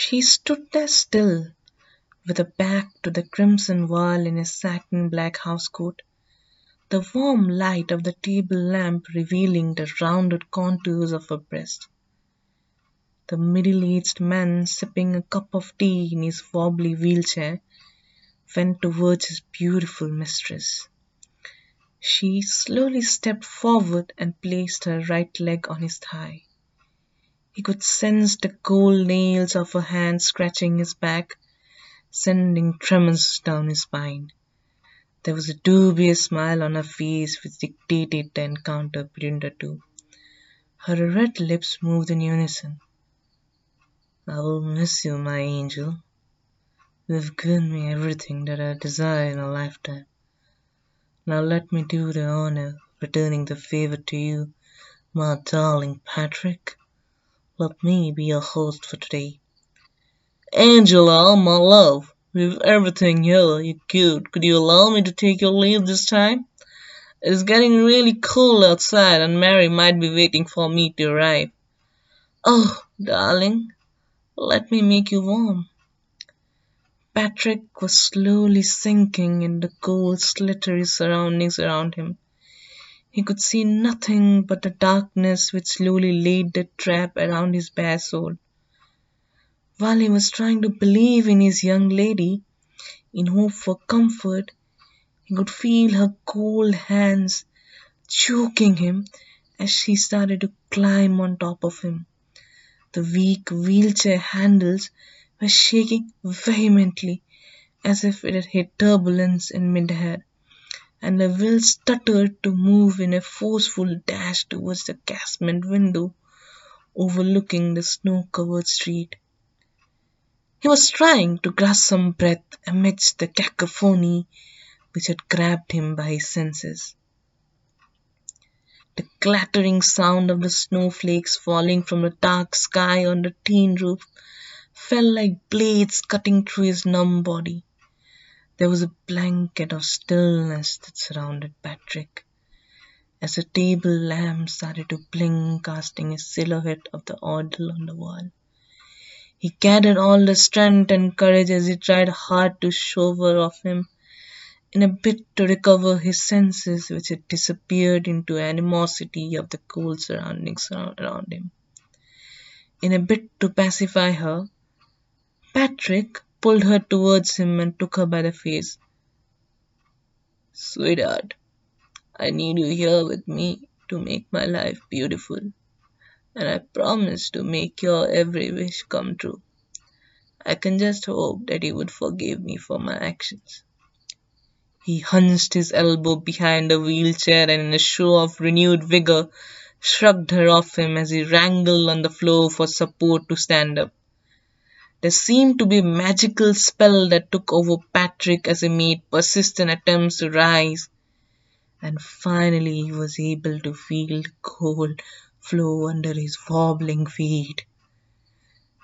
She stood there still, with her back to the crimson wall in his satin black housecoat, the warm light of the table lamp revealing the rounded contours of her breast. The middle aged man, sipping a cup of tea in his wobbly wheelchair, went towards his beautiful mistress. She slowly stepped forward and placed her right leg on his thigh. He could sense the cold nails of her hand scratching his back, sending tremors down his spine. There was a dubious smile on her face which dictated the encounter between the two. Her red lips moved in unison. I will miss you, my angel. You have given me everything that I desire in a lifetime. Now let me do the honor of returning the favor to you, my darling Patrick. Let me be your host for today. Angela, my love, with everything here you could, could you allow me to take your leave this time? It's getting really cold outside and Mary might be waiting for me to arrive. Oh, darling, let me make you warm. Patrick was slowly sinking in the cold, slippery surroundings around him. He could see nothing but the darkness which slowly laid the trap around his bare soul. While he was trying to believe in his young lady, in hope for comfort, he could feel her cold hands choking him as she started to climb on top of him. The weak wheelchair handles were shaking vehemently as if it had hit turbulence in midair, and the will stuttered to move in a forceful dash towards the casement window overlooking the snow-covered street. He was trying to grasp some breath amidst the cacophony which had grabbed him by his senses. The clattering sound of the snowflakes falling from the dark sky on the tin roof fell like blades cutting through his numb body. There was a blanket of stillness that surrounded Patrick as the table lamp started to blink, casting a silhouette of the idol on the wall. He gathered all the strength and courage as he tried hard to shove her off him, in a bid to recover his senses, which had disappeared into animosity of the cold surroundings around him. In a bid to pacify her, Patrick pulled her towards him and took her by the face. Sweetheart, I need you here with me to make my life beautiful, and I promise to make your every wish come true. I can just hope that you would forgive me for my actions. He hunched his elbow behind the wheelchair and in a show of renewed vigor shrugged her off him as he wrangled on the floor for support to stand up. There seemed to be a magical spell that took over Patrick as he made persistent attempts to rise, and finally he was able to feel the cold flow under his wobbling feet.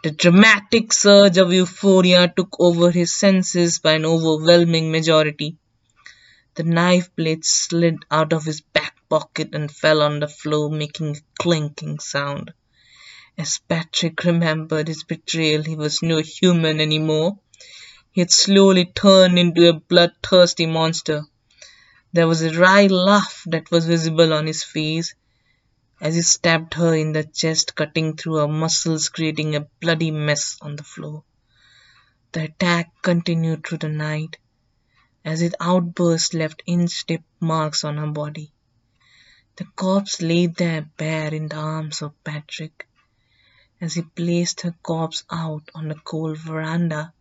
The dramatic surge of euphoria took over his senses by an overwhelming majority. The knife blade slid out of his back pocket and fell on the floor, making a clinking sound. As Patrick remembered his betrayal, he was no human anymore. He had slowly turned into a bloodthirsty monster. There was a wry laugh that was visible on his face as he stabbed her in the chest, cutting through her muscles, creating a bloody mess on the floor. The attack continued through the night as its outburst left inch-deep marks on her body. The corpse lay there bare in the arms of Patrick as he placed her corpse out on the cold veranda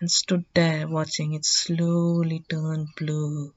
and stood there watching it slowly turn blue.